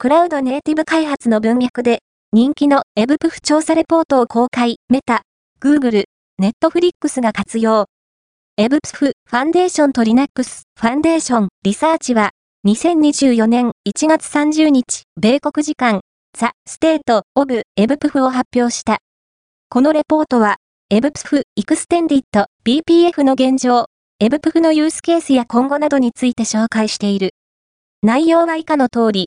クラウドネイティブ開発の文脈で、人気の eBPF 調査レポートを公開、メタ、グーグル、ネットフリックスが活用。 eBPF Foundation と Linux Foundation Research は、2024年1月30日、米国時間、 The State of eBPF を発表した。このレポートは、エブプフ・エクステンディット・ BPF の現状、 eBPF のユースケースや今後などについて紹介している。内容は以下の通り、